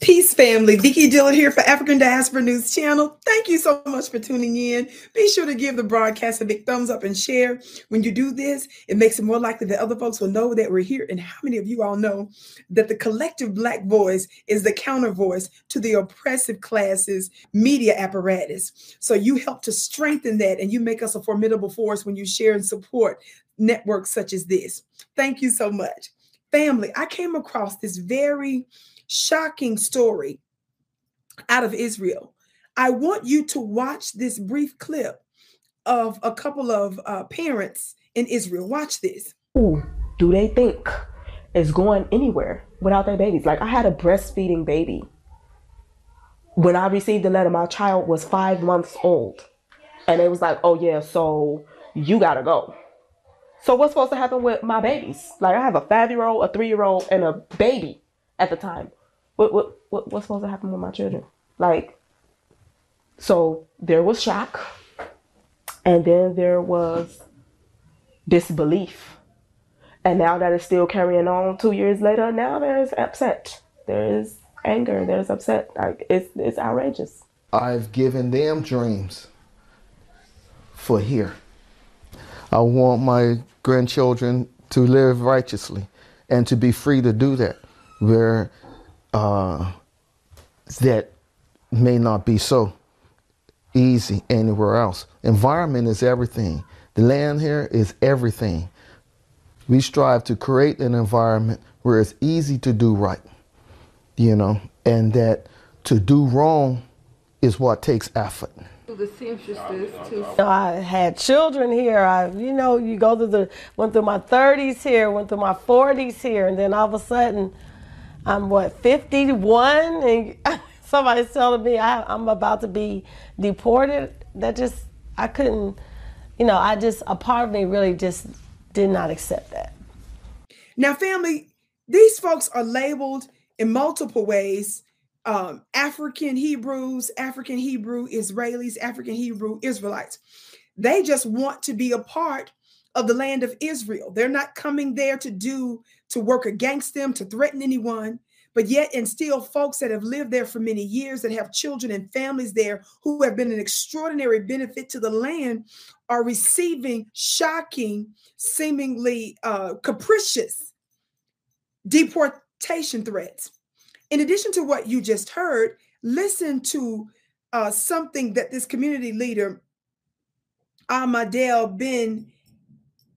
Peace, family. Vicki Dillard here for African Diaspora News Channel. Thank you so much for tuning in. Be sure to give the broadcast a big thumbs up and share. When you do this, it makes it more likely that other folks will know that we're here. And how many of you all know that the collective Black voice is the counter voice to the oppressive classes media apparatus? So you help to strengthen that and you make us a formidable force when you share and support networks such as this. Thank you so much. Family, I came across this very shocking story out of Israel. I want you to watch this brief clip of a couple of uh, parents in Israel. Watch this. Ooh, do they think is going anywhere without their babies? Like I had a breastfeeding baby. When I received the letter, my child was five months old. And it was like, oh yeah, so you gotta go. So what's supposed to happen with my babies? Like I have a five-year-old, a three-year-old, and a baby at the time what what, what what's supposed to happen with my children? Like, so there was shock, and then there was disbelief, and now that is still carrying on two years later. Now there's upset, there is anger, there's upset. Like it's it's outrageous. I've given them dreams for here. I want my grandchildren to live righteously and to be free to do that. Where uh, that may not be so easy anywhere else. Environment is everything. The land here is everything. We strive to create an environment where it's easy to do right, you know, and that to do wrong is what takes effort. The seamstresses too. I had children here. I, you know, you go through the went through my 30s here, went through my 40s here, and then all of a sudden I'm what 51, and somebody's telling me I, I'm about to be deported. That just I couldn't, you know, I just a part of me really just did not accept that. Now, family, these folks are labeled in multiple ways. Um, African Hebrews, African Hebrew Israelis, African Hebrew Israelites. They just want to be a part of the land of Israel. They're not coming there to do to work against them, to threaten anyone, but yet and still folks that have lived there for many years that have children and families there who have been an extraordinary benefit to the land are receiving shocking, seemingly uh, capricious deportation threats. In addition to what you just heard, listen to uh, something that this community leader, Ahmadiel Ben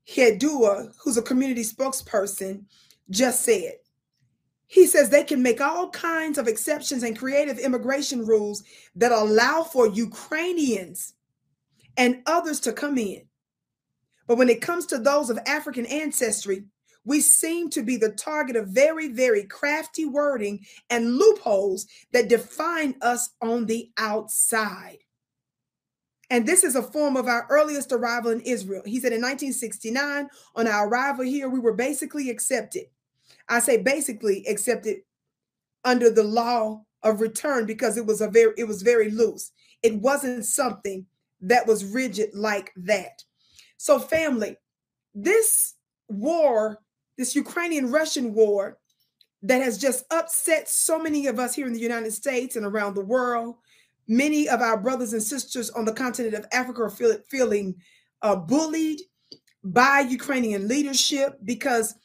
Yehuda, who's a community spokesperson, just said. He says they can make all kinds of exceptions and creative immigration rules that allow for Ukrainians and others to come in. But when it comes to those of African ancestry, we seem to be the target of very, very crafty wording and loopholes that define us on the outside. And this is a form of our earliest arrival in Israel. He said in 1969, on our arrival here, we were basically accepted. I say basically accepted under the law of return because it was a very it was very loose. It wasn't something that was rigid like that. So family, this war, this Ukrainian Russian war that has just upset so many of us here in the United States and around the world Many of our brothers and sisters on the continent of Africa are feel, feeling uh, bullied by Ukrainian leadership because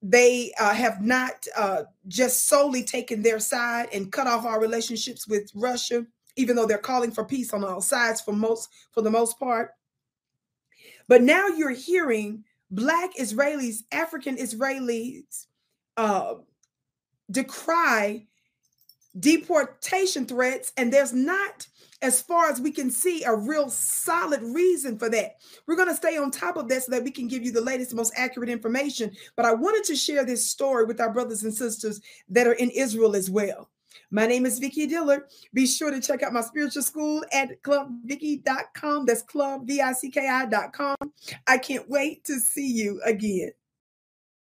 they uh, have not uh, just solely taken their side and cut off our relationships with Russia, even though they're calling for peace on all sides for most for the most part. But now you're hearing Black Israelis, African Israelis, uh, decry deportation threats, and there's not, as far as we can see, a real solid reason for that. We're going to stay on top of that so that we can give you the latest, most accurate information. But I wanted to share this story with our brothers and sisters that are in Israel as well. My name is Vicki Dillard. Be sure to check out my spiritual school at clubvicki.com. That's club, V-I-C-K-I.com. I can't wait to see you again.